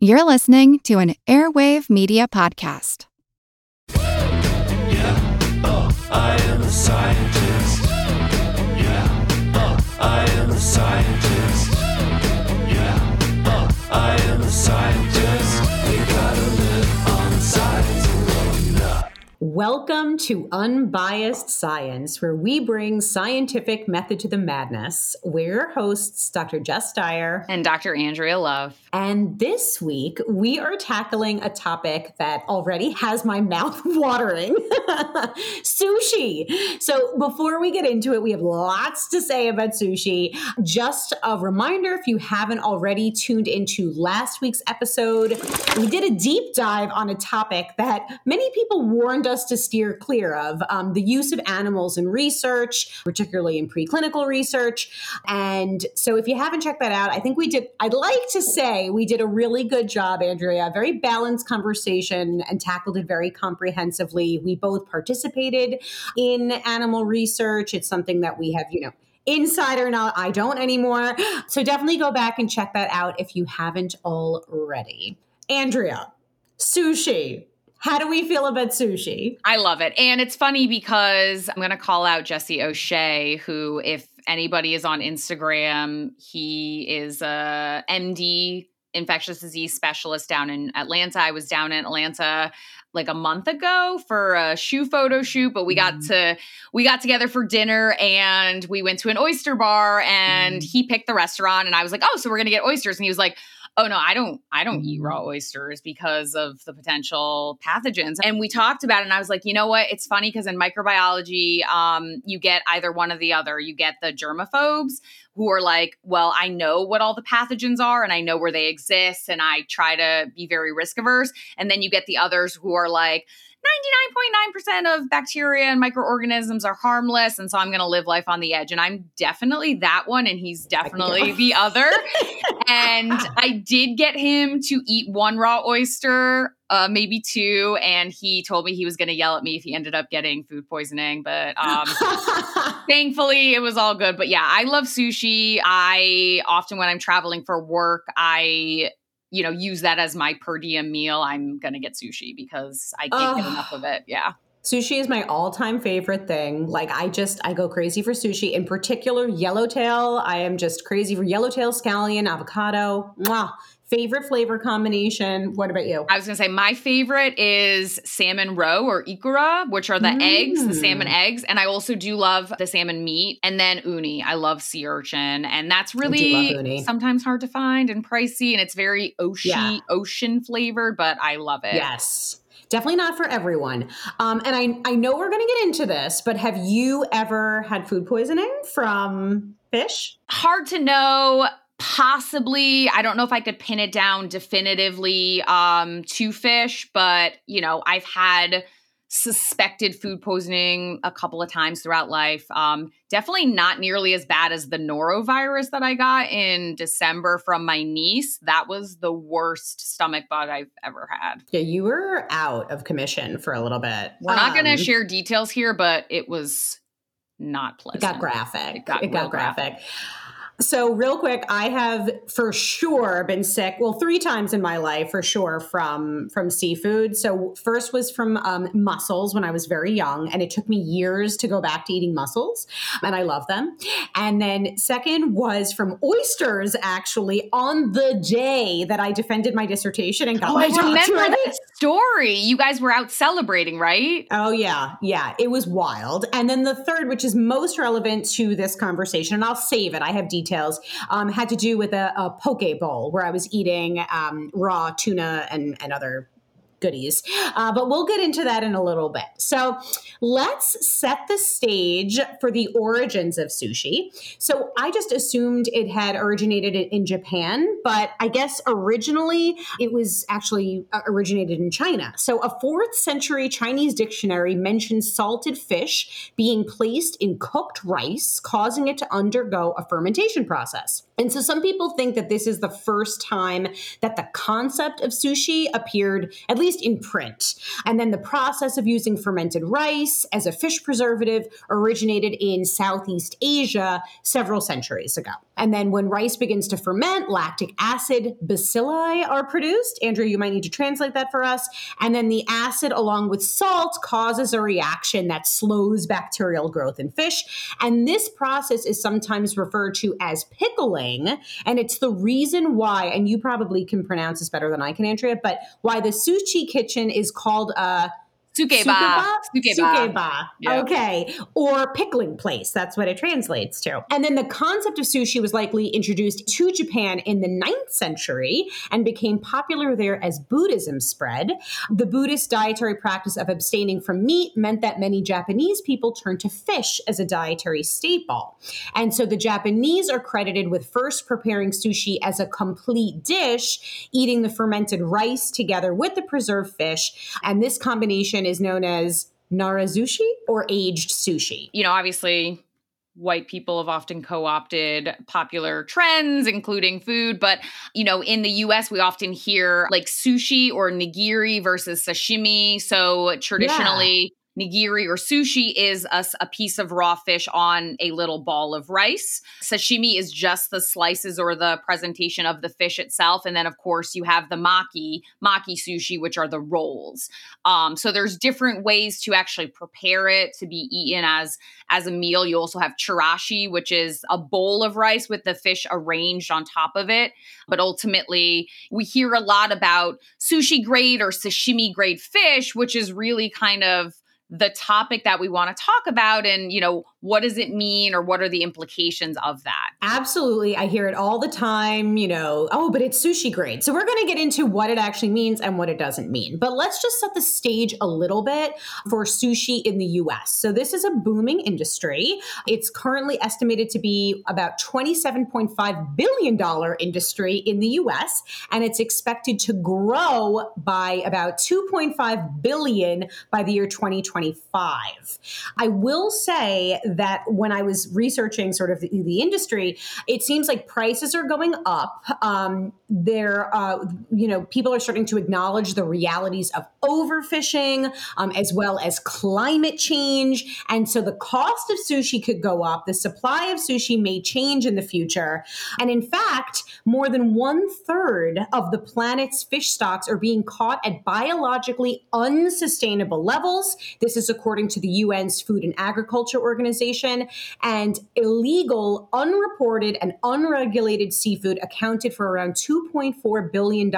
You're listening to an Airwave Media Podcast. Yeah, oh, I am a scientist. Yeah, oh, I am a scientist. Yeah, oh, I am a scientist. Welcome to Unbiased Science, where we bring scientific method to the madness. We're your hosts, Dr. Jess Steier. And Dr. Andrea Love. And this week, we are tackling a topic that already has my mouth watering sushi. So, before we get into it, we have lots to say about sushi. Just a reminder if you haven't already tuned into last week's episode, we did a deep dive on a topic that many people warned us to steer clear of um, the use of animals in research, particularly in preclinical research. And so, if you haven't checked that out, I think we did, I'd like to say, we did a really good job, Andrea. Very balanced conversation and tackled it very comprehensively. We both participated in animal research. It's something that we have, you know, insider not I don't anymore. So definitely go back and check that out if you haven't already. Andrea, sushi. How do we feel about sushi? I love it. And it's funny because I'm going to call out Jesse O'Shea, who, if anybody is on Instagram, he is a MD infectious disease specialist down in Atlanta. I was down in Atlanta like a month ago for a shoe photo shoot, but we got mm. to we got together for dinner and we went to an oyster bar and mm. he picked the restaurant and I was like, "Oh, so we're going to get oysters." And he was like, oh no i don't i don't eat raw mm-hmm. oysters because of the potential pathogens. And we talked about it and i was like you know what? It's funny because in microbiology um, you get either one or the other. You get the germaphobes who are like well i know what all the pathogens are and i know where they exist and i try to be very risk averse and then you get the others who are like 99.9% of bacteria and microorganisms are harmless. And so I'm going to live life on the edge. And I'm definitely that one. And he's definitely the other. and I did get him to eat one raw oyster, uh, maybe two. And he told me he was going to yell at me if he ended up getting food poisoning. But um, thankfully, it was all good. But yeah, I love sushi. I often, when I'm traveling for work, I you know, use that as my per diem meal, I'm going to get sushi because I can't get enough of it. Yeah. Sushi is my all-time favorite thing. Like I just I go crazy for sushi. In particular, yellowtail. I am just crazy for yellowtail, scallion, avocado. Mwah favorite flavor combination. What about you? I was going to say my favorite is salmon roe or ikura, which are the mm. eggs, the salmon mm. eggs, and I also do love the salmon meat. And then uni, I love sea urchin, and that's really sometimes hard to find and pricey, and it's very ocean yeah. ocean flavored, but I love it. Yes definitely not for everyone. Um, and I, I know we're going to get into this, but have you ever had food poisoning from fish? Hard to know possibly i don't know if i could pin it down definitively um to fish but you know i've had suspected food poisoning a couple of times throughout life. Um definitely not nearly as bad as the norovirus that i got in december from my niece. That was the worst stomach bug i've ever had. Yeah you were out of commission for a little bit. We're um, not going to share details here but it was not pleasant it got graphic. It got, it got graphic. graphic. So, real quick, I have for sure been sick. Well, three times in my life, for sure, from from seafood. So, first was from um, mussels when I was very young, and it took me years to go back to eating mussels, and I love them. And then, second was from oysters, actually, on the day that I defended my dissertation and got oh, my I remember that story. You guys were out celebrating, right? Oh yeah, yeah. It was wild. And then the third, which is most relevant to this conversation, and I'll save it. I have details um, had to do with a, a poke bowl where I was eating um, raw tuna and, and other goodies. Uh, but we'll get into that in a little bit. So let's set the stage for the origins of sushi. So I just assumed it had originated in Japan, but I guess originally it was actually uh, originated in China. So a fourth century Chinese dictionary mentions salted fish being placed in cooked rice, causing it to undergo a fermentation process. And so some people think that this is the first time that the concept of sushi appeared, at least in print. And then the process of using fermented rice as a fish preservative originated in Southeast Asia several centuries ago. And then when rice begins to ferment, lactic acid bacilli are produced. Andrea, you might need to translate that for us. And then the acid, along with salt, causes a reaction that slows bacterial growth in fish. And this process is sometimes referred to as pickling. And it's the reason why, and you probably can pronounce this better than I can, Andrea, but why the sushi kitchen is called a Sukeba. Sukeba. Sukeba. Yeah. Okay. Or pickling place. That's what it translates to. And then the concept of sushi was likely introduced to Japan in the 9th century and became popular there as Buddhism spread. The Buddhist dietary practice of abstaining from meat meant that many Japanese people turned to fish as a dietary staple. And so the Japanese are credited with first preparing sushi as a complete dish, eating the fermented rice together with the preserved fish. And this combination is known as narezushi or aged sushi. You know, obviously, white people have often co opted popular trends, including food. But, you know, in the US, we often hear like sushi or nigiri versus sashimi. So traditionally, Nigiri or sushi is a piece of raw fish on a little ball of rice. Sashimi is just the slices or the presentation of the fish itself. And then, of course, you have the maki, maki sushi, which are the rolls. Um, so there's different ways to actually prepare it to be eaten as as a meal. You also have chirashi, which is a bowl of rice with the fish arranged on top of it. But ultimately, we hear a lot about sushi grade or sashimi grade fish, which is really kind of the topic that we want to talk about and you know what does it mean or what are the implications of that Absolutely. I hear it all the time, you know, oh, but it's sushi grade. So we're going to get into what it actually means and what it doesn't mean. But let's just set the stage a little bit for sushi in the US. So this is a booming industry. It's currently estimated to be about $27.5 billion industry in the US, and it's expected to grow by about 2.5 billion by the year 2025. I will say that when I was researching sort of the, the industry, it seems like prices are going up. Um, there, uh, you know, people are starting to acknowledge the realities of overfishing, um, as well as climate change, and so the cost of sushi could go up. The supply of sushi may change in the future, and in fact, more than one third of the planet's fish stocks are being caught at biologically unsustainable levels. This is according to the UN's Food and Agriculture Organization. And illegal, unreported, and unregulated seafood accounted for around $2.4 billion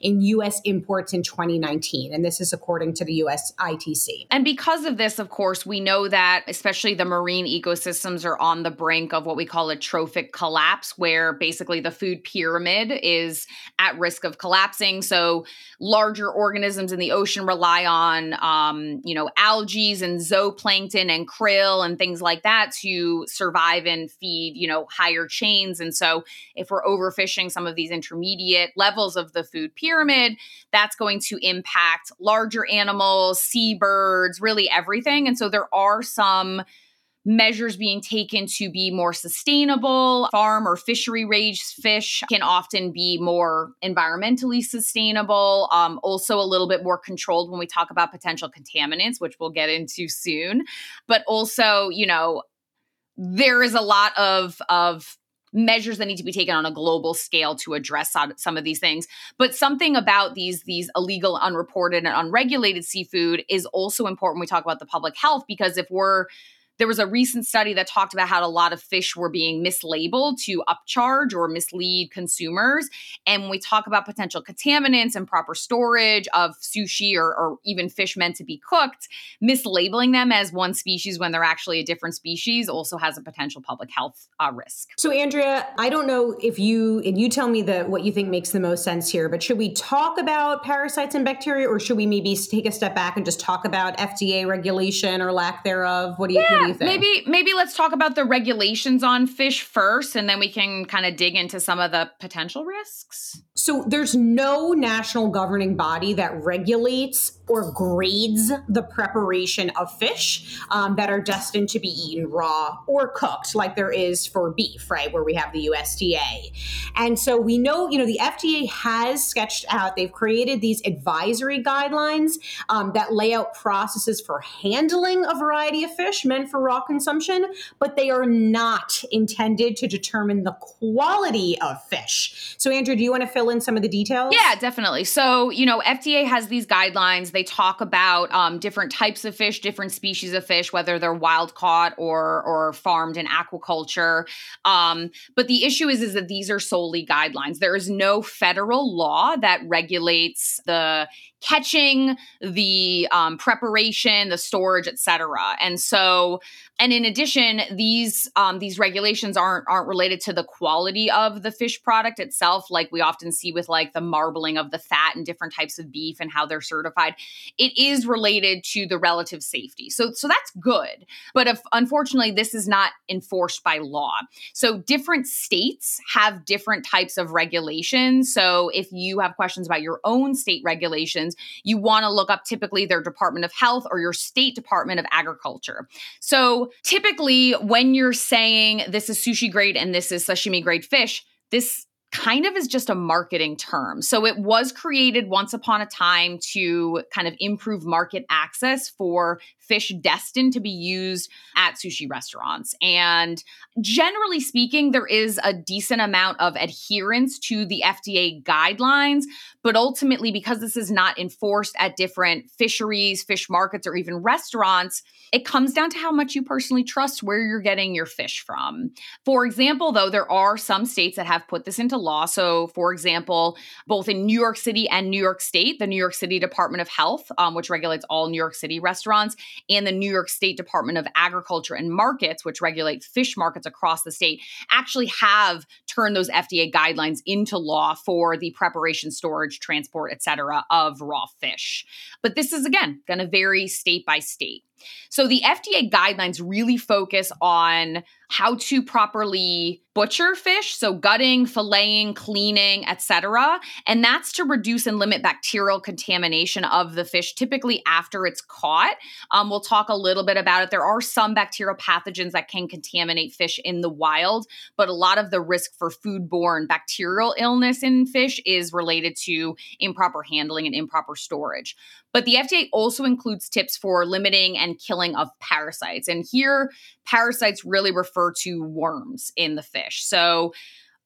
in US imports in 2019. And this is according to the US ITC. And because of this, of course, we know that especially the marine ecosystems are on the brink of what we call a trophic collapse, where basically the food pyramid is at risk of collapsing. So larger organisms in the ocean rely on, um, you know, algae and zooplankton and krill and things like that to survive and feed, you know, higher chains. And so if we're overfishing some of these intermediate levels of the food pyramid, that's going to impact larger animals, seabirds, really everything. And so there are some measures being taken to be more sustainable. Farm or fishery raised fish can often be more environmentally sustainable, um, also a little bit more controlled when we talk about potential contaminants, which we'll get into soon. But also, you know, there is a lot of of measures that need to be taken on a global scale to address some, of these things but something about these these illegal unreported and unregulated seafood is also important when we talk about the public health because if we're there was a recent study that talked about how a lot of fish were being mislabeled to upcharge or mislead consumers. And when we talk about potential contaminants and proper storage of sushi or, or even fish meant to be cooked, mislabeling them as one species when they're actually a different species also has a potential public health uh, risk. So, Andrea, I don't know if you and you tell me that what you think makes the most sense here, but should we talk about parasites and bacteria, or should we maybe take a step back and just talk about FDA regulation or lack thereof? What do you, you think? Maybe maybe let's talk about the regulations on fish first, and then we can kind of dig into some of the potential risks. So there's no national governing body that regulates or grades the preparation of fish um, that are destined to be eaten raw or cooked, like there is for beef, right, where we have the USDA. And so we know, you know, the FDA has sketched out, they've created these advisory guidelines um, that lay out processes for handling a variety of fish meant for raw consumption, but they are not intended to determine the quality of fish. So, Andrea, do you want to fill in some of the details? Yeah, definitely. So, you know, FDA has these guidelines they talk about um, different types of fish, different species of fish, whether they're wild caught or or farmed in aquaculture. Um, but the issue is is that these are solely guidelines. There is no federal law that regulates the catching, the um, preparation, the storage, etc. And so, and in addition, these um, these regulations aren't aren't related to the quality of the fish product itself, like we often see with like the marbling of the fat and different types of beef and how they're certified. It is related to the relative safety. So so that's good. But if unfortunately this is not enforced by law. So different states have different types of regulations. So if you have questions about your own state regulations you want to look up typically their Department of Health or your state Department of Agriculture. So typically, when you're saying this is sushi grade and this is sashimi grade fish, this kind of is just a marketing term. So it was created once upon a time to kind of improve market access for fish destined to be used at sushi restaurants. And generally speaking, there is a decent amount of adherence to the FDA guidelines. But ultimately, because this is not enforced at different fisheries, fish markets, or even restaurants, it comes down to how much you personally trust where you're getting your fish from. For example, though, there are some states that have put this into law. So, for example, both in New York City and New York State, the New York City Department of Health, um, which regulates all New York City restaurants, and the New York State Department of Agriculture and Markets, which regulate fish markets across the state, actually have turned those FDA guidelines into law for the preparation, storage, transport, et cetera, of raw fish. But this is, again, going to vary state by state. So the FDA guidelines really focus on how to properly butcher fish, so gutting, filleting, cleaning, etc. And that's to reduce and limit bacterial contamination of the fish, typically after it's caught. Um, we'll talk a little bit about it. There are some bacterial pathogens that can contaminate fish in the wild, but a lot of the risk for foodborne bacterial illness in fish is related to improper handling and improper storage. But the FDA also includes tips for limiting and killing of parasites. And here, parasites really refer to worms in the fish. So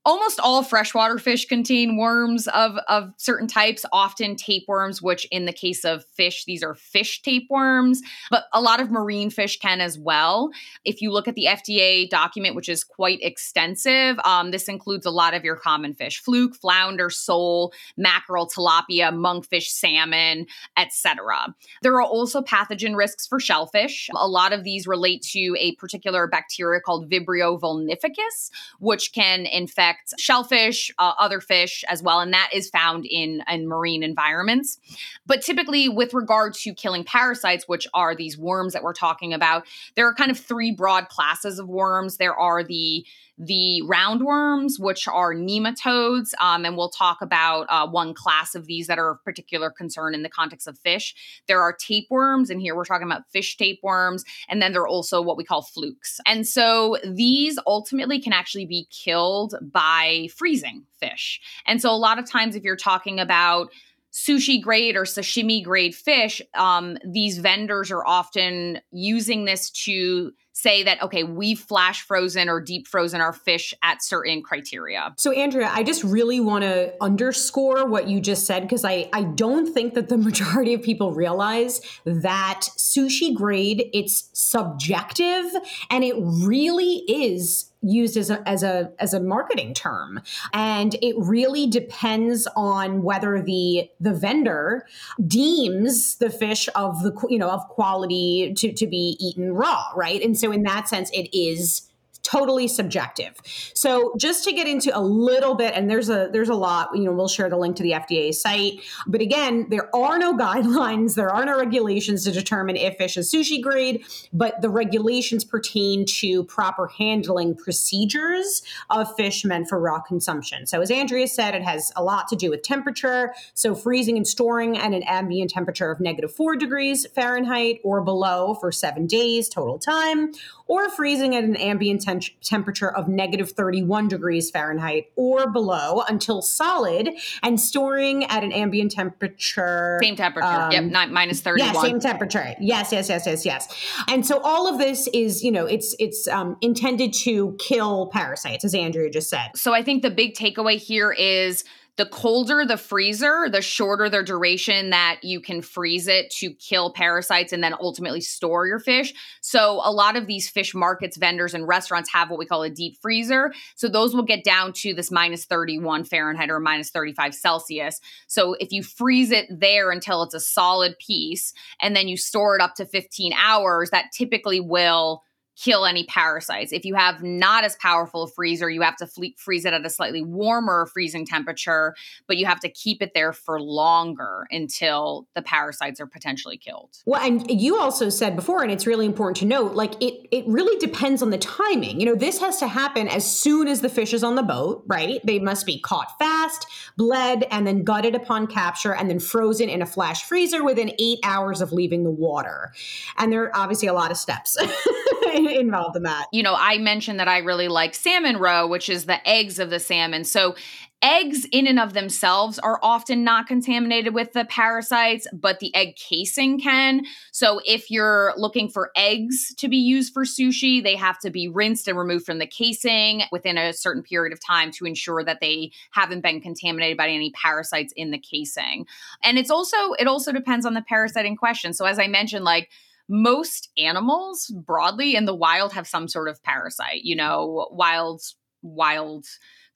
almost all freshwater fish contain worms of, of certain types, often tapeworms, which in the case of fish, these are fish tapeworms, but a lot of marine fish can as well. If you look at the FDA document, which is quite extensive, um, this includes a lot of your common fish fluke, flounder, sole, mackerel, tilapia, monkfish, salmon, etc. There are also pathogen risks for shellfish. A lot of these relate to a particular bacteria called Vibrio vulnificus, which can infect shellfish, uh, other fish as well, and that is found in, in marine environments. But typically, with regard to killing parasites, which are these worms that we're talking about, there are kind of three broad classes of worms. There are the the roundworms, which are nematodes. Um, and we'll talk about uh, one class of these that are of particular concern in the context of fish. There are tapeworms, and here we're talking about fish tapeworms. And then there are also what we call flukes. And so these ultimately can actually be killed by freezing fish. And so a lot of times, if you're talking about sushi grade or sashimi grade fish, um, these vendors are often using this to say that okay we've flash frozen or deep frozen our fish at certain criteria. So andrea i just really want to underscore what you just said because I, I don't think that the majority of people realize that sushi grade it's subjective and it really is used as a as a as a marketing term. And it really depends on whether the the vendor deems the fish of the you know of quality to to be eaten raw right? And so in that sense it is totally subjective. So just to get into a little bit, and there's a there's a lot, you know, we'll share the link to the FDA site. But again, there are no guidelines, there are no regulations to determine if fish is sushi grade, but the regulations pertain to proper handling procedures of fish meant for raw consumption. So as Andrea said, it has a lot to do with temperature. So freezing and storing at an ambient temperature of negative four degrees Fahrenheit or below for seven days total time, or freezing at an ambient tem- temperature of negative 31 degrees Fahrenheit or below until solid, and storing at an ambient temperature. Same temperature. Um, yep, nine, minus 31. Yeah, same temperature. Yes, yes, yes, yes, yes. And so all of this is, you know, it's it's um, intended to kill parasites, as Andrea just said. So I think the big takeaway here is the colder the freezer, the shorter the duration that you can freeze it to kill parasites and then ultimately store your fish. So, a lot of these fish markets, vendors, and restaurants have what we call a deep freezer. So, those will get down to this minus 31 Fahrenheit or minus 35 Celsius. So, if you freeze it there until it's a solid piece and then you store it up to 15 hours, that typically will kill any parasites. If you have not as powerful a freezer, you have to fle- freeze it at a slightly warmer freezing temperature, but you have to keep it there for longer until the parasites are potentially killed. Well, and you also said before, and it's really important to note, like it it really depends on the timing. You know, this has to happen as soon as the fish is on the boat, right? They must be caught fast, bled, and then gutted upon capture, and then frozen in a flash freezer within eight hours of leaving the water. And there are obviously a lot of steps. involved in that. You know, I mentioned that I really like salmon roe, which is the eggs of the salmon. So eggs in and of themselves are often not contaminated with the parasites, but the egg casing can. So if you're looking for eggs to be used for sushi, they have to be rinsed and removed from the casing within a certain period of time to ensure that they haven't been contaminated by any parasites in the casing. And it's also it also depends on the parasite in question. So as I mentioned like most animals broadly in the wild have some sort of parasite. You know, wild wild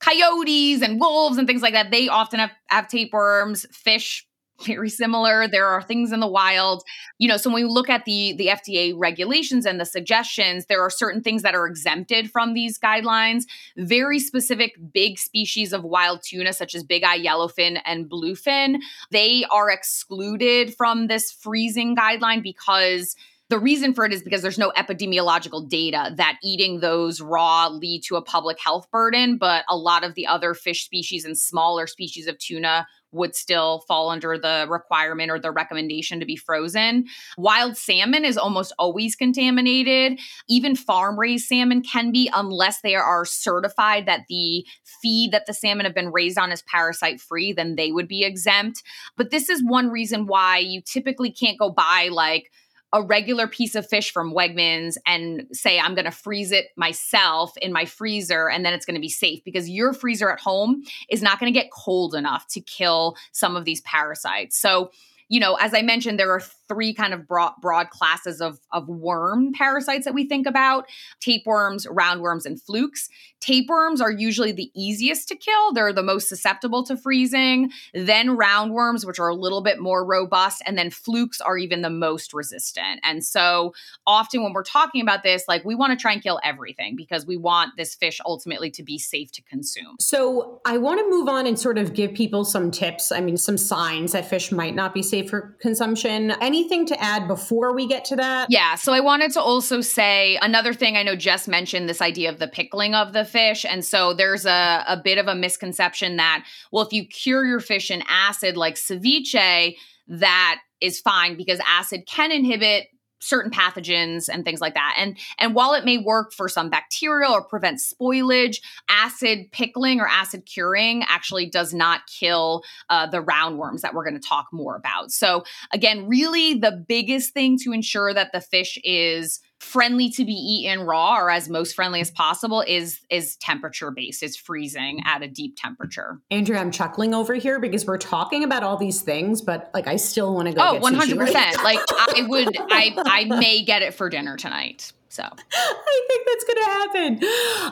coyotes and wolves and things like that. They often have, have tapeworms. Fish very similar. There are things in the wild, you know. So when we look at the the FDA regulations and the suggestions, there are certain things that are exempted from these guidelines. Very specific big species of wild tuna, such as big eye yellowfin and bluefin, they are excluded from this freezing guideline because the reason for it is because there's no epidemiological data that eating those raw lead to a public health burden, but a lot of the other fish species and smaller species of tuna would still fall under the requirement or the recommendation to be frozen. Wild salmon is almost always contaminated. Even farm raised salmon can be, unless they are certified that the feed that the salmon have been raised on is parasite free, then they would be exempt. But this is one reason why you typically can't go buy like a regular piece of fish from Wegmans and say, I'm going to freeze it myself in my freezer and then it's going to be safe because your freezer at home is not going to get cold enough to kill some of these parasites. So, you know, as I mentioned, there are three kind of broad, broad classes of, of worm parasites that we think about tapeworms, roundworms, and flukes. Tapeworms are usually the easiest to kill, they're the most susceptible to freezing. Then roundworms, which are a little bit more robust. And then flukes are even the most resistant. And so often when we're talking about this, like we want to try and kill everything because we want this fish ultimately to be safe to consume. So I want to move on and sort of give people some tips. I mean, some signs that fish might not be safe for consumption. Anything to add before we get to that? Yeah. So I wanted to also say another thing. I know Jess mentioned this idea of the pickling of the fish. And so there's a, a bit of a misconception that, well, if you cure your fish in acid like ceviche, that is fine because acid can inhibit certain pathogens and things like that. And and while it may work for some bacterial or prevent spoilage, acid pickling or acid curing actually does not kill uh, the roundworms that we're going to talk more about. So again, really the biggest thing to ensure that the fish is friendly to be eaten raw or as most friendly as possible is is temperature based it's freezing at a deep temperature. Andrea i'm chuckling over here because we're talking about all these things but like i still want to go oh 100% right? like i would i i may get it for dinner tonight So I think that's going to happen.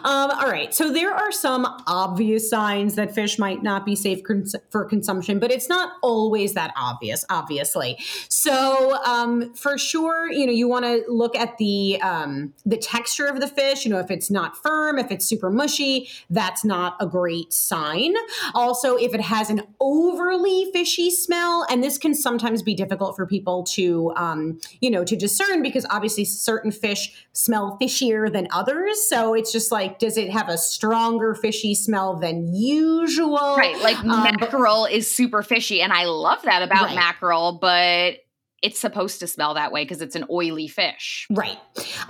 Um, all right. So there are some obvious signs that fish might not be safe cons- for consumption, but it's not always that obvious, obviously. So um, for sure, you know, you want to look at the um, the texture of the fish. You know, if it's not firm, if it's super mushy, that's not a great sign. Also, if it has an overly fishy smell, and this can sometimes be difficult for people to, um, you know, to discern because obviously certain fish smell fishier than others. So it's just like, does it have a stronger fishy smell than usual? Right. Like Um, but- mackerel is super fishy. And I love that about Right. mackerel, but it's supposed to smell that way because it's an oily fish. Right.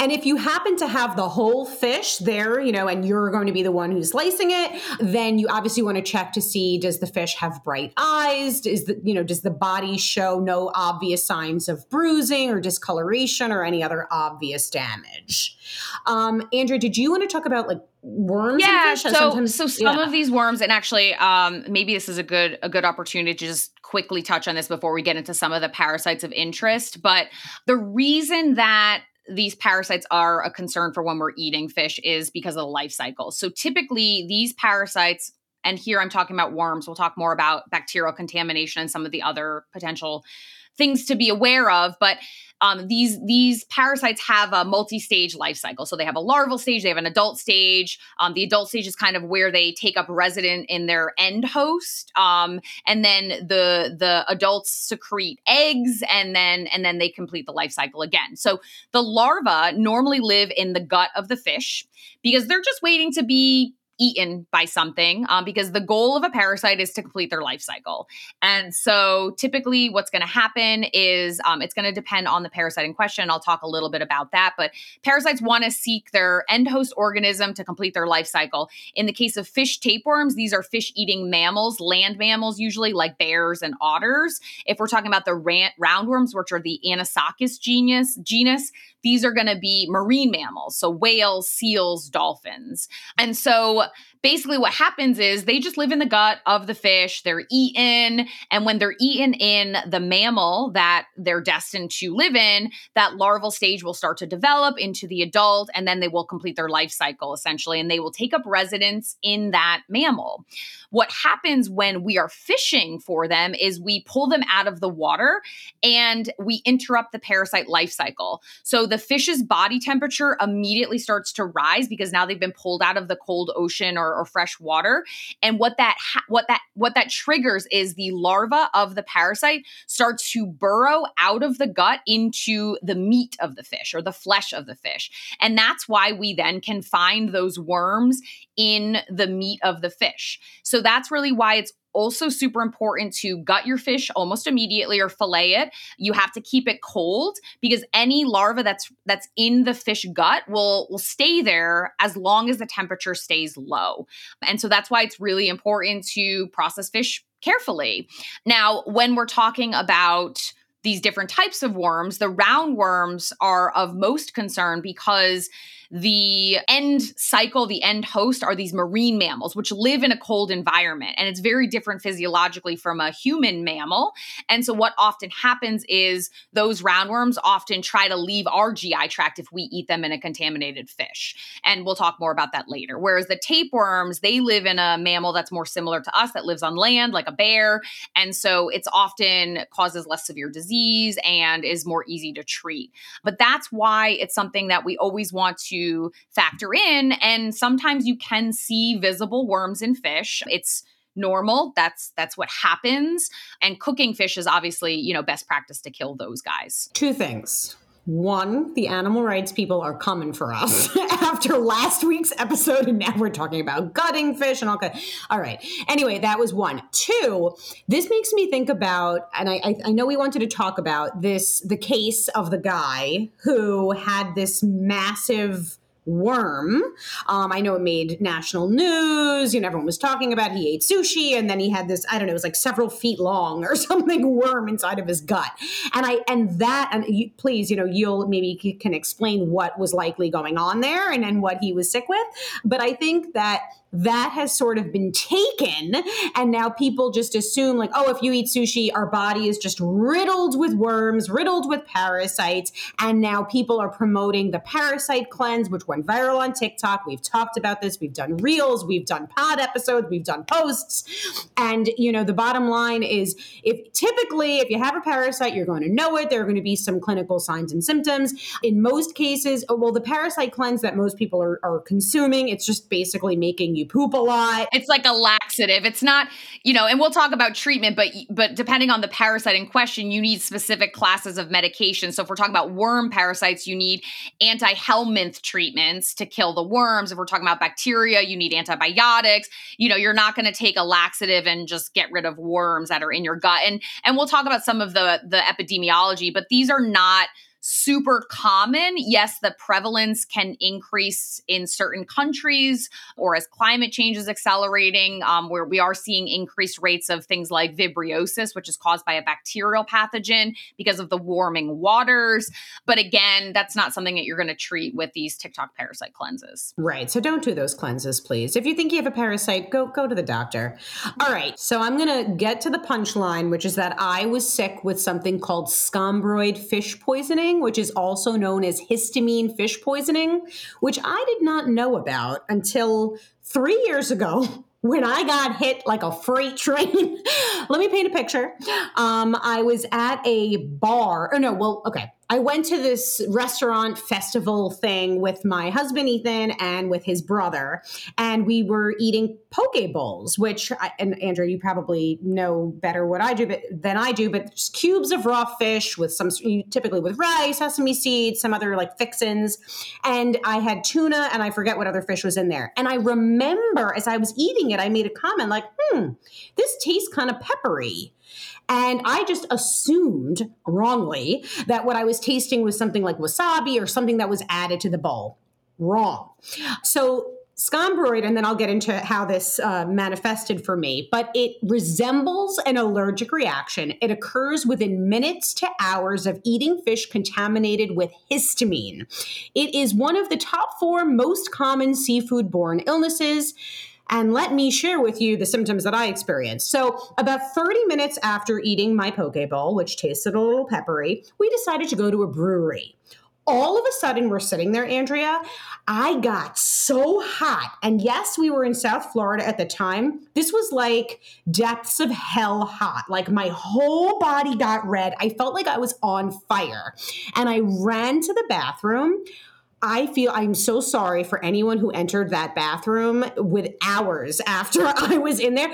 And if you happen to have the whole fish there, you know, and you're going to be the one who's slicing it, then you obviously want to check to see does the fish have bright eyes? Is the, you know, does the body show no obvious signs of bruising or discoloration or any other obvious damage? Um, Andrea, did you want to talk about like worms Yeah, fish? so so some yeah. of these worms, and actually, um, maybe this is a good a good opportunity to just quickly touch on this before we get into some of the parasites of interest. But the reason that these parasites are a concern for when we're eating fish is because of the life cycle. So typically, these parasites, and here I'm talking about worms. We'll talk more about bacterial contamination and some of the other potential things to be aware of, but um, these these parasites have a multi-stage life cycle. So they have a larval stage, they have an adult stage. Um, the adult stage is kind of where they take up resident in their end host, um, and then the the adults secrete eggs, and then and then they complete the life cycle again. So the larvae normally live in the gut of the fish because they're just waiting to be eaten by something um, because the goal of a parasite is to complete their life cycle. And so typically what's going to happen is um, it's going to depend on the parasite in question. I'll talk a little bit about that, but parasites want to seek their end host organism to complete their life cycle. In the case of fish tapeworms, these are fish eating mammals, land mammals, usually like bears and otters. If we're talking about the ran- roundworms, which are the Anisakis genus, genus, these are going to be marine mammals, so whales, seals, dolphins. And so up basically what happens is they just live in the gut of the fish, they're eaten, and when they're eaten in the mammal that they're destined to live in, that larval stage will start to develop into the adult and then they will complete their life cycle essentially and they will take up residence in that mammal. What happens when we are fishing for them is we pull them out of the water and we interrupt the parasite life cycle. So the fish's body temperature immediately starts to rise because now they've been pulled out of the cold ocean or, or fresh water. And what that ha- what that what that triggers is the larva of the parasite starts to burrow out of the gut into the meat of the fish or the flesh of the fish. And that's why we then can find those worms in the meat of the fish. So that's really why it's also super important to gut your fish almost immediately or fillet it. You have to keep it cold because any larva that's that's in the fish gut will will stay there as long as the temperature stays low. And so that's why it's really important to process fish carefully. Now, when we're talking about these different types of worms, the roundworms are of most concern because the end cycle, the end host are these marine mammals, which live in a cold environment. And it's very different physiologically from a human mammal. And so, what often happens is those roundworms often try to leave our GI tract if we eat them in a contaminated fish. And we'll talk more about that later. Whereas the tapeworms, they live in a mammal that's more similar to us that lives on land, like a bear. And so, it's often causes less severe disease and is more easy to treat. But that's why it's something that we always want to factor in. And sometimes you can see visible worms in fish. It's normal that's that's what happens and cooking fish is obviously you know best practice to kill those guys Two things. One, the animal rights people are coming for us after last week's episode, and now we're talking about gutting fish and all that. All right. Anyway, that was one. Two, this makes me think about, and I, I, I know we wanted to talk about this the case of the guy who had this massive worm. Um, I know it made national news. You know, everyone was talking about. it. He ate sushi, and then he had this. I don't know. It was like several feet long or something worm inside of his gut. And I and that and you, please, you know, you'll maybe can explain what was likely going on there and and what he was sick with. But I think that that has sort of been taken. And now people just assume like oh if you eat sushi our body is just riddled with worms riddled with parasites. And now people are promoting the parasite cleanse which went viral on tiktok. We've talked about this. We've done reels. We've done pod episodes. We've done posts. And you know the bottom line is if typically if you have a parasite you're going to know it. There are going to be some clinical signs and symptoms. In most cases oh, well the parasite cleanse that most people are, are consuming it's just basically making you poop a lot. It's like a laxative. It's not, you know, and we'll talk about treatment, but but depending on the parasite in question, you need specific classes of medication. So if we're talking about worm parasites, you need anti-helminth treatments to kill the worms. If we're talking about bacteria, you need antibiotics. You know, you're not going to take a laxative and just get rid of worms that are in your gut. And and we'll talk about some of the the epidemiology, but these are not super common. Yes, the prevalence can increase in certain countries or as climate change is accelerating, um, where we are seeing increased rates of things like vibriosis, which is caused by a bacterial pathogen because of the warming waters. But again, that's not something that you're going to treat with these TikTok parasite cleanses. Right. So don't do those cleanses, please. If you think you have a parasite, go go to the doctor. All right. So I'm going to get to the punchline, which is that I was sick with something called scombroid fish poisoning which is also known as histamine fish poisoning, which I did not know about until three years ago when I got hit like a freight train. Let me paint a picture. Um, I was at a bar. Oh, no, well, okay. I went to this restaurant festival thing with my husband Ethan and with his brother, and we were eating poke bowls, which I, and Andrea, you probably know better what I do but, than I do, but just cubes of raw fish with some typically with rice, sesame seeds, some other like fixins, and I had tuna and I forget what other fish was in there. And I remember as I was eating it, I made a comment like, "Hmm, this tastes kind of peppery." And I just assumed wrongly that what I was tasting was something like wasabi or something that was added to the bowl. Wrong. So scombroid, and then I'll get into how this uh, manifested for me, but it resembles an allergic reaction. It occurs within minutes to hours of eating fish contaminated with histamine. It is one of the top four most common seafood borne illnesses and let me share with you the symptoms that I experienced. So, about 30 minutes after eating my poke bowl, which tasted a little peppery, we decided to go to a brewery. All of a sudden, we're sitting there, Andrea. I got so hot. And yes, we were in South Florida at the time. This was like depths of hell hot. Like my whole body got red. I felt like I was on fire. And I ran to the bathroom. I feel I'm so sorry for anyone who entered that bathroom with hours after I was in there.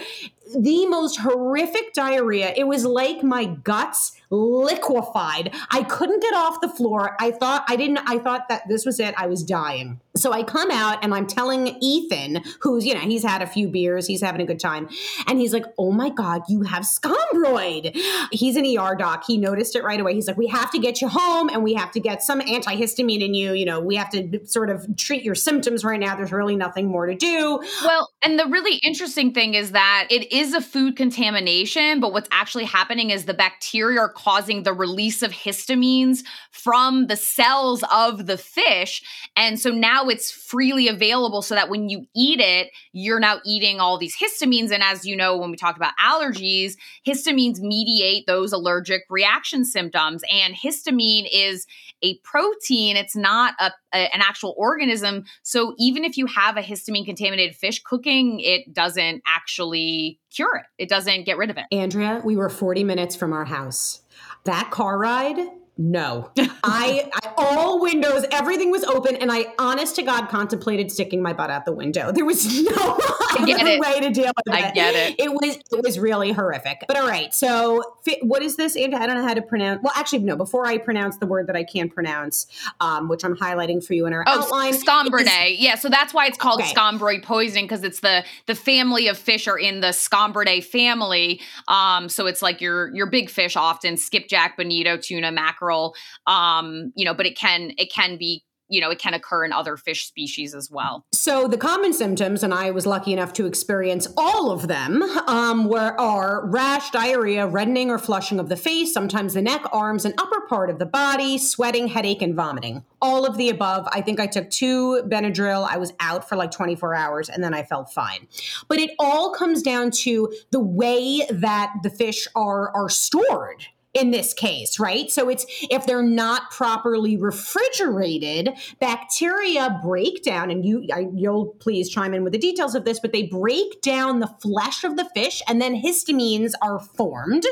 The most horrific diarrhea. It was like my guts liquefied. I couldn't get off the floor. I thought I didn't I thought that this was it. I was dying. So I come out and I'm telling Ethan, who's, you know, he's had a few beers, he's having a good time. And he's like, oh my God, you have scombroid. He's an ER doc. He noticed it right away. He's like, we have to get you home and we have to get some antihistamine in you. You know, we have to sort of treat your symptoms right now. There's really nothing more to do. Well, and the really interesting thing is that it is a food contamination, but what's actually happening is the bacteria are causing the release of histamines from the cells of the fish. And so now it's freely available so that when you eat it, you're now eating all these histamines. And as you know, when we talk about allergies, histamines mediate those allergic reaction symptoms. And histamine is a protein, it's not a, a, an actual organism. So even if you have a histamine contaminated fish cooking, it doesn't actually cure it, it doesn't get rid of it. Andrea, we were 40 minutes from our house that car ride no. I, I, all windows everything was open and i honest to god contemplated sticking my butt out the window. There was no other way to deal with it. i get it. It was it was really horrific. But all right so what is this And i don't know how to pronounce well actually no before i pronounce the word that i can pronounce um, which i'm highlighting for you in our oh, outline scombridae yeah so that's why it's called okay. scombroid poisoning because it's the the family of fish are in the scombridae family. Um, so it's like your your big fish often skipjack bonito tuna mackerel mackerel um you know but it can it can be you know, it can occur in other fish species as well. So the common symptoms, and I was lucky enough to experience all of them, um, were are rash, diarrhea, reddening or flushing of the face, sometimes the neck, arms, and upper part of the body, sweating, headache, and vomiting. All of the above. I think I took two Benadryl. I was out for like 24 hours, and then I felt fine. But it all comes down to the way that the fish are are stored in this case, right? So it's if they're not properly refrigerated, bacteria break down, and you I, you'll please chime in with the details of this, but they break down the flesh of the fish, and then histamines are formed.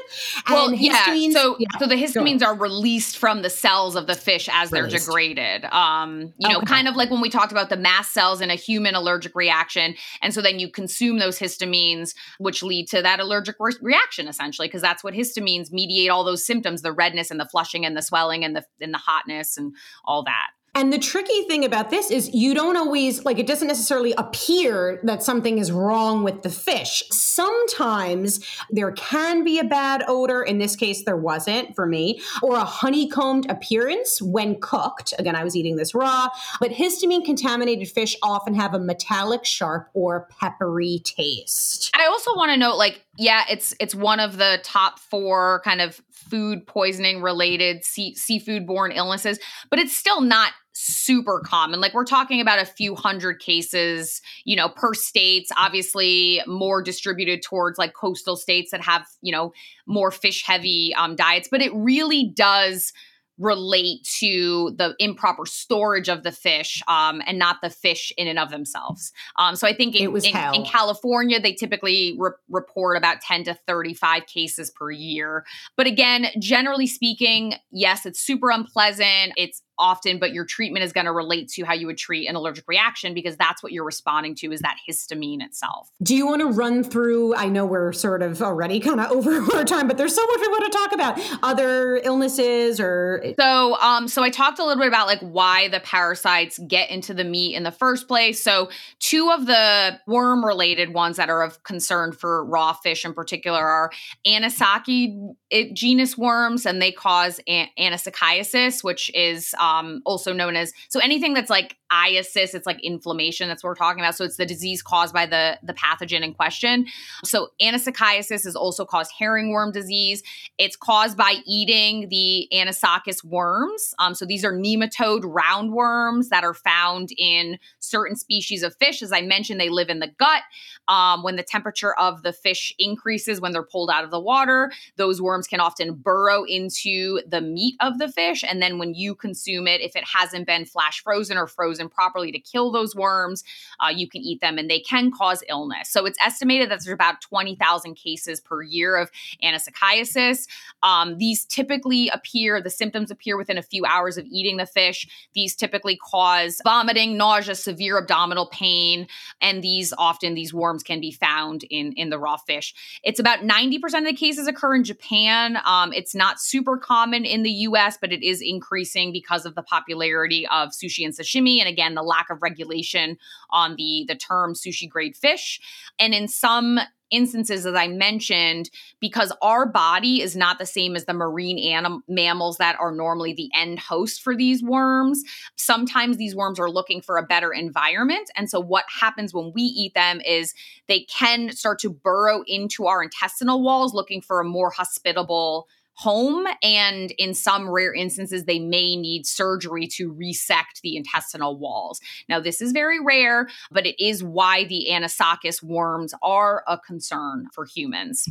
Well, and yeah. So, yeah, so the histamines are released from the cells of the fish as they're degraded. Um, you know, Okay. kind of like when we talked about the mast cells in a human allergic reaction, and so then you consume those histamines, which lead to that allergic re- reaction, essentially, because that's what histamines mediate all those symptoms: the redness and the flushing and the swelling and the and the hotness and all that. And the tricky thing about this is you don't always, like, it doesn't necessarily appear that something is wrong with the fish. Sometimes there can be a bad odor. In this case, there wasn't for me, or a honeycombed appearance when cooked. Again, I was eating this raw, but histamine contaminated fish often have a metallic, sharp, or peppery taste. I also want to note, like, yeah, it's it's one of the top four kind of food poisoning related sea, seafood borne illnesses, but it's still not super common. Like we're talking about a few hundred cases, you know, per states. Obviously, more distributed towards like coastal states that have you know more fish heavy um, diets, but it really does relate to the improper storage of the fish um, and not the fish in and of themselves. Um, so I think in, It was in, in California, they typically re- report about 10 to 35 cases per year. But again, generally speaking, yes, it's super unpleasant. It's often, but your treatment is going to relate to how you would treat an allergic reaction because that's what you're responding to is that histamine itself. Do you want to run through? I know we're sort of already kind of over our time, but there's so much we want to talk about. Other illnesses or So, um, so I talked a little bit about like why the parasites get into the meat in the first place. So, two of the worm-related ones that are of concern for raw fish in particular are Anisakis genus worms, and they cause an- anisakiasis, which is um, also known as so anything that's like iasis, it's like inflammation. That's what we're talking about. So, it's the disease caused by the the pathogen in question. So, anisakiasis is also caused herringworm disease. It's caused by eating the Anisakis worms. Um, so these are nematode roundworms that are found in certain species of fish. As I mentioned, they live in the gut. Um, when the temperature of the fish increases when they're pulled out of the water, those worms can often burrow into the meat of the fish. And then when you consume it, if it hasn't been flash frozen or frozen properly to kill those worms, uh, you can eat them and they can cause illness. So it's estimated that there's about 20,000 cases per year of anisakiasis. Um, these typically appear, the symptoms appear within a few hours of eating the fish. These typically cause vomiting, nausea, severe abdominal pain, and these often, these worms can be found in, in the raw fish. It's about 90% of the cases occur in Japan. Um, it's not super common in the US, but it is increasing because of the popularity of sushi and sashimi. And again, the lack of regulation on the, the term sushi grade fish. And in some instances, as I mentioned, because our body is not the same as the marine anim- mammals that are normally the end host for these worms, sometimes these worms are looking for a better environment. And so, what happens when we eat them is they can start to burrow into our intestinal walls looking for a more hospitable home and in some rare instances they may need surgery to resect the intestinal walls. Now this is very rare but it is why the anisakis worms are a concern for humans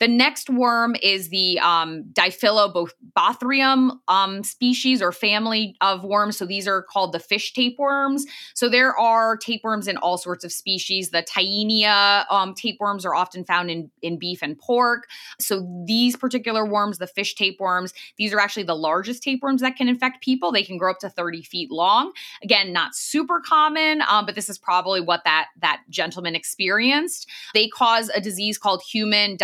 the next worm is the um, Diphyllobothrium um, species or family of worms. So these are called the fish tapeworms. So there are tapeworms in all sorts of species. The Taenia um, tapeworms are often found in, in beef and pork. So these particular worms, the fish tapeworms, these are actually the largest tapeworms that can infect people. They can grow up to 30 feet long. Again, not super common, um, but this is probably what that, that gentleman experienced. They cause a disease called human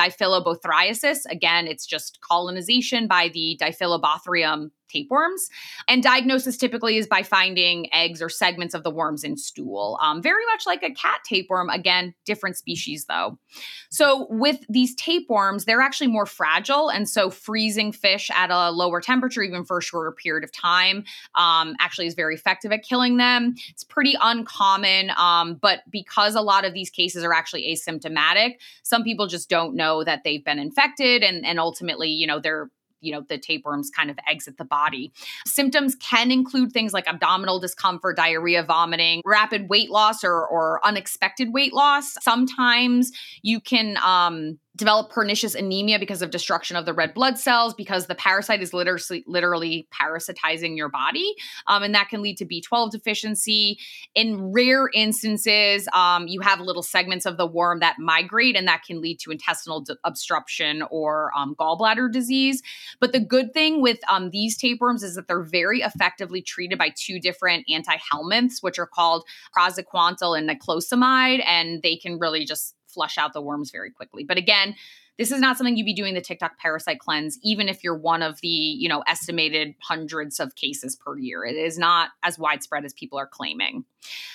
diphyllobothriasis. Again, it's just colonization by the Diphyllobothrium tapeworms. And diagnosis typically is by finding eggs or segments of the worms in stool, um, very much like a cat tapeworm. Again, different species though. So with these tapeworms, they're actually more fragile. And so freezing fish at a lower temperature, even for a shorter period of time, um, actually is very effective at killing them. It's pretty uncommon, um, but because a lot of these cases are actually asymptomatic, some people just don't know that they've been infected and, and ultimately, you know, they're you know the tapeworms kind of exit the body. Symptoms can include things like abdominal discomfort diarrhea vomiting rapid weight loss or, or unexpected weight loss. Sometimes you can um, develop pernicious anemia because of destruction of the red blood cells because the parasite is literally literally parasitizing your body. Um, and that can lead to b12 deficiency. In rare instances um, you have little segments of the worm that migrate and that can lead to intestinal d- obstruction or um, gallbladder disease. But the good thing with um, these tapeworms is that they're very effectively treated by two different anti-helminths which are called praziquantel and niclosamide and they can really just flush out the worms very quickly. But again, this is not something you'd be doing the TikTok parasite cleanse, even if you're one of the, you know, estimated hundreds of cases per year. It is not as widespread as people are claiming.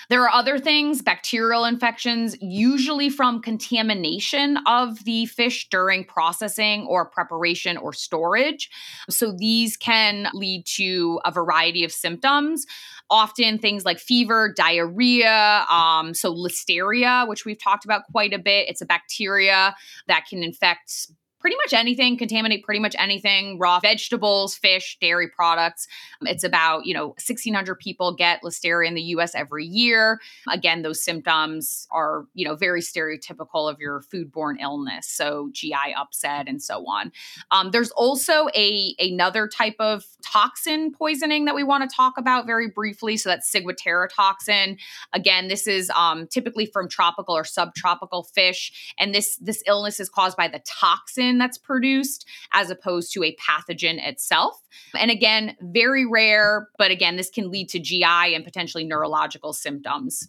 There are other things, bacterial infections, usually from contamination of the fish during processing or preparation or storage. So these can lead to a variety of symptoms often things like fever, diarrhea, um, so listeria, which we've talked about quite a bit. It's a bacteria that can infect pretty much anything, contaminate pretty much anything, raw vegetables, fish, dairy products. It's about, you know, 1,600 people get listeria in the US every year. Again, those symptoms are, you know, very stereotypical of your foodborne illness. So GI upset and so on. Um, there's also a another type of toxin poisoning that we want to talk about very briefly. So that's ciguatera toxin. Again, this is um, typically from tropical or subtropical fish. And this this illness is caused by the toxin that's produced as opposed to a pathogen itself. And again, very rare, but again, this can lead to GI and potentially neurological symptoms.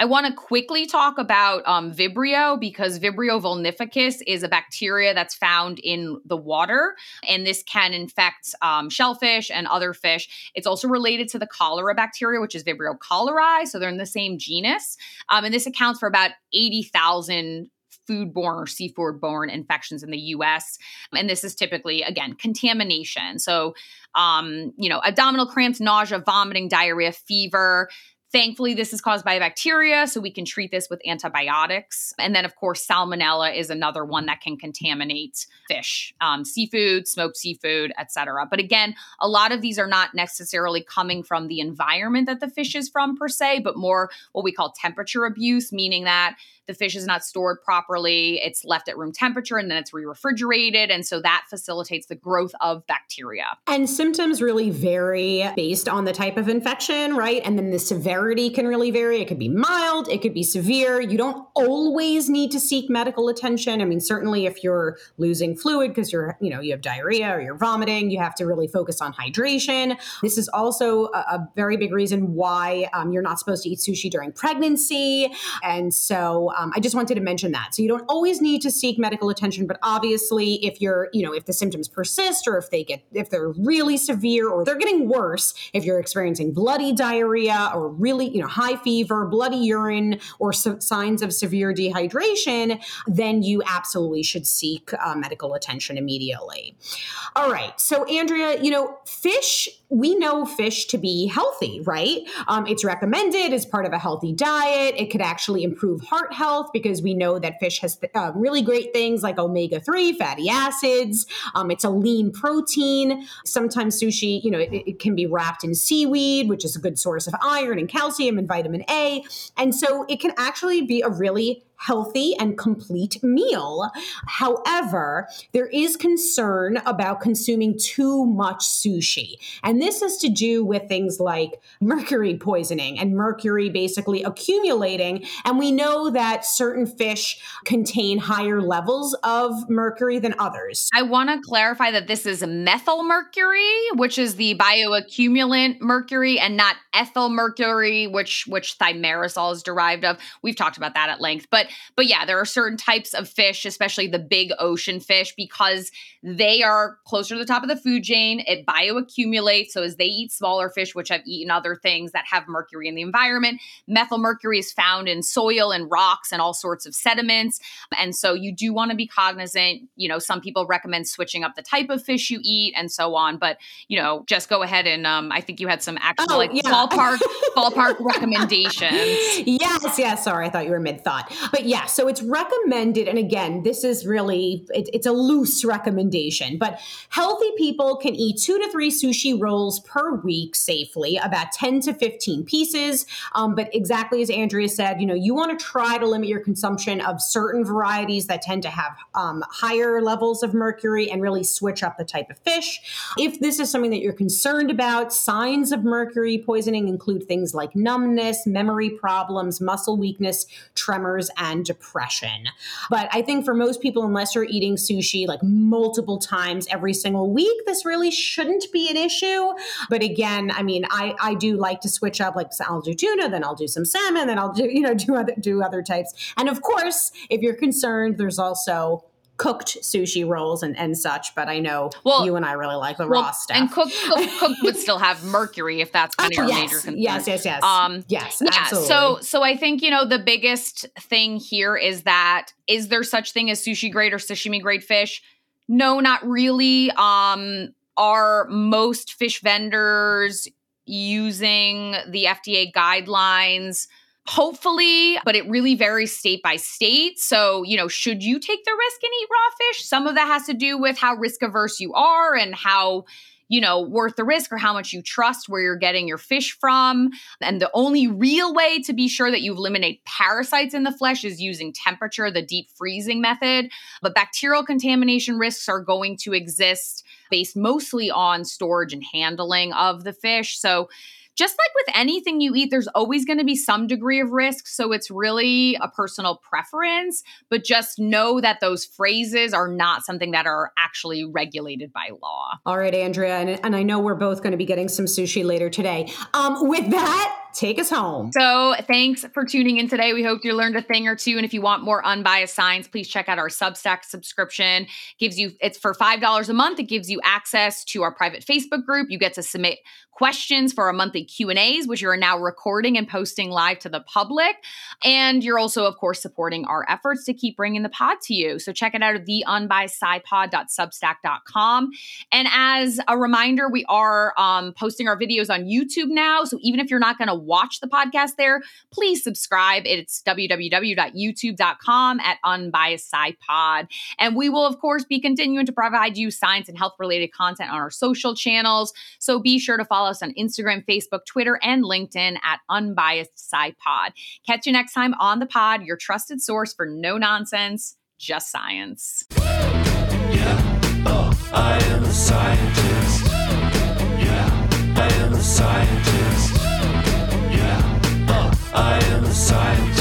I want to quickly talk about um, Vibrio because Vibrio vulnificus is a bacteria that's found in the water, and this can infect um, shellfish and other fish. It's also related to the cholera bacteria, which is Vibrio cholerae, so they're in the same genus. Um, and this accounts for about 80,000 foodborne or seafood borne infections in the US. And this is typically, again, contamination. So, um, you know, abdominal cramps, nausea, vomiting, diarrhea, fever. Thankfully, this is caused by bacteria, so we can treat this with antibiotics. And then, of course, salmonella is another one that can contaminate fish, um, seafood, smoked seafood, etc. But again, a lot of these are not necessarily coming from the environment that the fish is from per se, but more what we call temperature abuse, meaning that the fish is not stored properly, it's left at room temperature, and then it's re refrigerated. And so that facilitates the growth of bacteria. And symptoms really vary based on the type of infection, right? And then the severity can really vary. It could be mild, it could be severe. You don't always need to seek medical attention. I mean, certainly if you're losing fluid because you're, you know, you have diarrhea or you're vomiting, you have to really focus on hydration. This is also a, a very big reason why um, you're not supposed to eat sushi during pregnancy. And so um, I just wanted to mention that. So you don't always need to seek medical attention, but obviously, if you're, you know, if the symptoms persist or if they get, if they're really severe or they're getting worse, if you're experiencing bloody diarrhea or really, you know, high fever, bloody urine, or so signs of severe dehydration, then you absolutely should seek uh, medical attention immediately. All right. So, Andrea, you know, fish we know fish to be healthy, right? Um, it's recommended as part of a healthy diet. It could actually improve heart health because we know that fish has uh, really great things like omega 3 fatty acids. Um, it's a lean protein. Sometimes sushi, you know, it, it can be wrapped in seaweed, which is a good source of iron and calcium and vitamin A. And so it can actually be a really healthy and complete meal. However, there is concern about consuming too much sushi. And this has to do with things like mercury poisoning and mercury basically accumulating. And we know that certain fish contain higher levels of mercury than others. I want to clarify that this is methyl mercury, which is the bioaccumulant mercury, and not ethyl mercury, which which thimerosal is derived of. We've talked about that at length. But but yeah, there are certain types of fish, especially the big ocean fish, because they are closer to the top of the food chain. It bioaccumulates. So as they eat smaller fish, which have eaten other things that have mercury in the environment, methyl mercury is found in soil and rocks and all sorts of sediments. And so you do want to be cognizant. You know, some people recommend switching up the type of fish you eat and so on. But you know, just go ahead and um, I think you had some actual Oh, like yeah. ballpark ballpark recommendations. yes, yes. Sorry, I thought you were mid thought. But yeah, so it's recommended. And again, this is really, it, it's a loose recommendation, but healthy people can eat two to three sushi rolls per week safely, about 10 to 15 pieces. Um, but exactly as Andrea said, you know, you want to try to limit your consumption of certain varieties that tend to have um, higher levels of mercury and really switch up the type of fish. If this is something that you're concerned about, signs of mercury poisoning include things like numbness, memory problems, muscle weakness, tremors, and depression. But I think for most people, unless you're eating sushi like multiple times every single week, this really shouldn't be an issue. But again, I mean, I, I do like to switch up. Like I'll do tuna, then I'll do some salmon, then I'll do you know do other do other types. And of course, if you're concerned, there's also cooked sushi rolls and, and such. But I know Well- you and I really like the Well, raw stuff. And cooked cook, cooked would still have mercury if that's kind of Oh, your yes, major concern. yes, yes, yes. Um, yes, yeah absolutely. so so i think you know the biggest thing here is that is there such thing as sushi grade or sashimi grade fish no not really um are most fish vendors using the fda guidelines hopefully but it really varies state by state so you know should you take the risk and eat raw fish some of that has to do with how risk averse you are and how you know, worth the risk or how much you trust where you're getting your fish from. And the only real way to be sure that you eliminate parasites in the flesh is using temperature, the deep freezing method. But bacterial contamination risks are going to exist based mostly on storage and handling of the fish. So, just like with anything you eat, there's always going to be some degree of risk. So it's really a personal preference, but just know that those phrases are not something that are actually regulated by law. All right, Andrea, and, and I know we're both going to be getting some sushi later today. Um, with that, take us home. So, thanks for tuning in today. We hope you learned a thing or two. And if you want more unbiased science, please check out our Substack subscription. Gives you it's for five dollars a month. It gives you access to our private Facebook group. You get to submit questions for our monthly Q and A's, which you are now recording and posting live to the public. And you're also, of course, supporting our efforts to keep bringing the pod to you. So check it out at theunbiasedscipod.substack.com. And as a reminder, we are um, posting our videos on YouTube now. So even if you're not going to watch the podcast there, please subscribe. It's www.youtube.com at unbiased SciPod. And we will, of course, be continuing to provide you science and health related content on our social channels. So be sure to follow us on Instagram, Facebook, Twitter, and LinkedIn at Unbiased SciPod. Catch you next time on the pod, your trusted source for no nonsense, just science. Yeah, oh, I am a scientist. Yeah, I am a scientist. Yeah, oh, I am a scientist.